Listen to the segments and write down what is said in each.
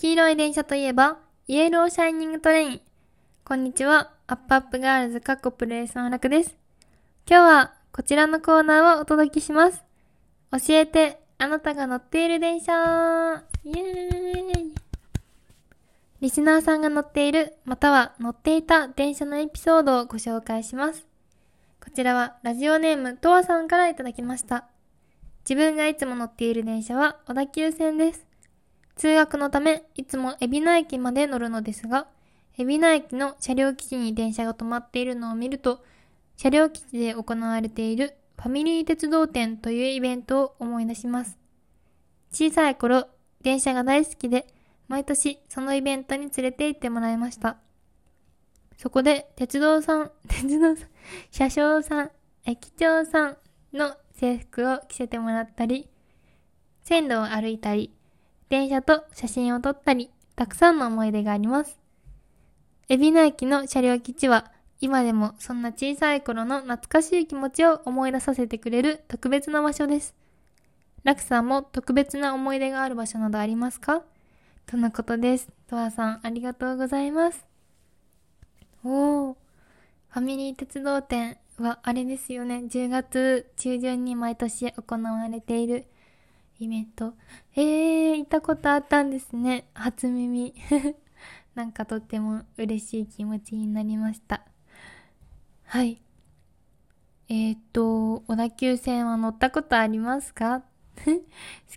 黄色い電車といえば、イエローシャイニングトレイン。こんにちは、アップアップガールズカッコプレイスの楽です。今日はこちらのコーナーをお届けします。教えて、あなたが乗っている電車イエーイリスナーさんが乗っている、または乗っていた電車のエピソードをご紹介します。こちらはラジオネームとわさんからいただきました。自分がいつも乗っている電車は小田急線です。通学のため、いつも海老名駅まで乗るのですが、海老名駅の車両基地に電車が止まっているのを見ると、車両基地で行われているファミリー鉄道展というイベントを思い出します。小さい頃、電車が大好きで、毎年そのイベントに連れて行ってもらいました。そこで、鉄道さん、鉄道さん、車掌さん、駅長さんの制服を着せてもらったり、線路を歩いたり、電車と写真を撮ったり、たくさんの思い出があります。海老名駅の車両基地は、今でもそんな小さい頃の懐かしい気持ちを思い出させてくれる特別な場所です。ラクさんも特別な思い出がある場所などありますか？とのことです。とわさん、ありがとうございます。おー、ファミリー鉄道展はあれですよね。10月中旬に毎年行われているイベント。えー、行ったことあったんですね。初耳。なんかとっても嬉しい気持ちになりました。はい。えー、っと、小田急線は乗ったことありますか？好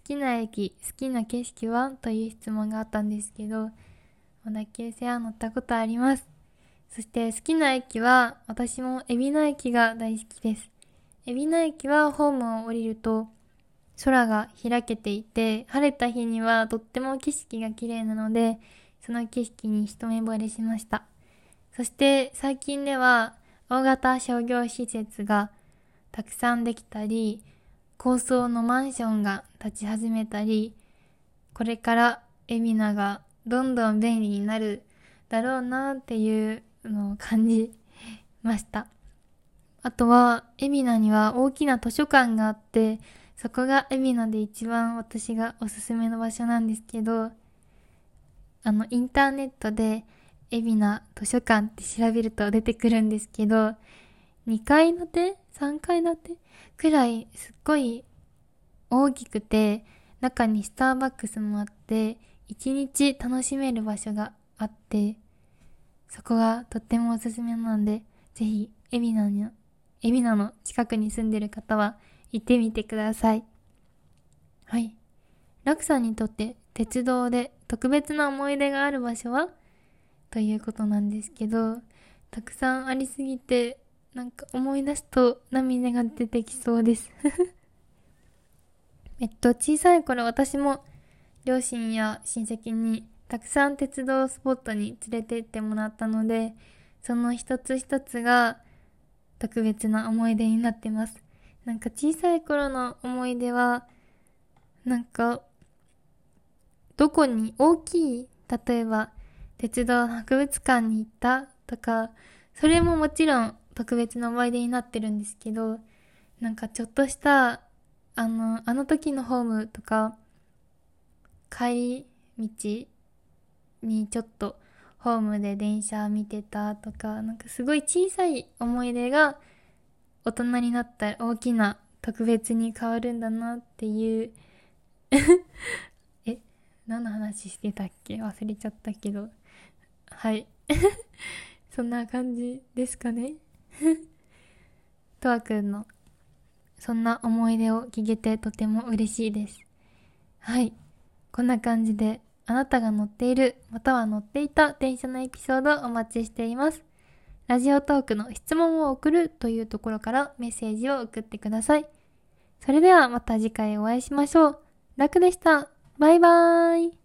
きな駅、好きな景色は？という質問があったんですけど、小田急線は乗ったことあります。そして好きな駅は、私も海老名駅が大好きです。海老名駅はホームを降りると、空が開けていて、晴れた日にはとっても景色が綺麗なので、その景色に一目惚れしました。そして最近では、大型商業施設がたくさんできたり、高層のマンションが立ち始めたり、これから海老名がどんどん便利になるだろうなっていうのを感じました。あとは、海老名には大きな図書館があって、そこが海老名で一番私がおすすめの場所なんですけど、あの、インターネットで、海老名図書館って調べると出てくるんですけど、2階建て ?3 階建て？くらいすっごい大きくて、中にスターバックスもあって、一日楽しめる場所があって、そこがとってもおすすめなので、ぜひ、海老名に、海老名の近くに住んでる方は行ってみてください。はい。ラクさんにとって鉄道で特別な思い出がある場所は？ということなんですけど、たくさんありすぎて、なんか思い出すと涙が出てきそうです。えっと、小さい頃私も両親や親戚にたくさん鉄道スポットに連れて行ってもらったので、その一つ一つが特別な思い出になってます。なんか小さい頃の思い出は、なんか、どこに大きい、例えば、鉄道博物館に行ったとか、それももちろん特別な思い出になってるんですけど、なんかちょっとした、あの、あの時のホームとか、帰り道にちょっとホームで電車見てたとか、なんかすごい小さい思い出が大人になったら大きな特別に変わるんだなっていう え、何の話してたっけ？忘れちゃったけど。はい。そんな感じですかね。とわくんの、そんな思い出を聞けてとても嬉しいです。はい。こんな感じで、あなたが乗っている、または乗っていた電車のエピソードをお待ちしています。ラジオトークの質問を送るというところからメッセージを送ってください。それではまた次回お会いしましょう。楽でした。バイバーイ。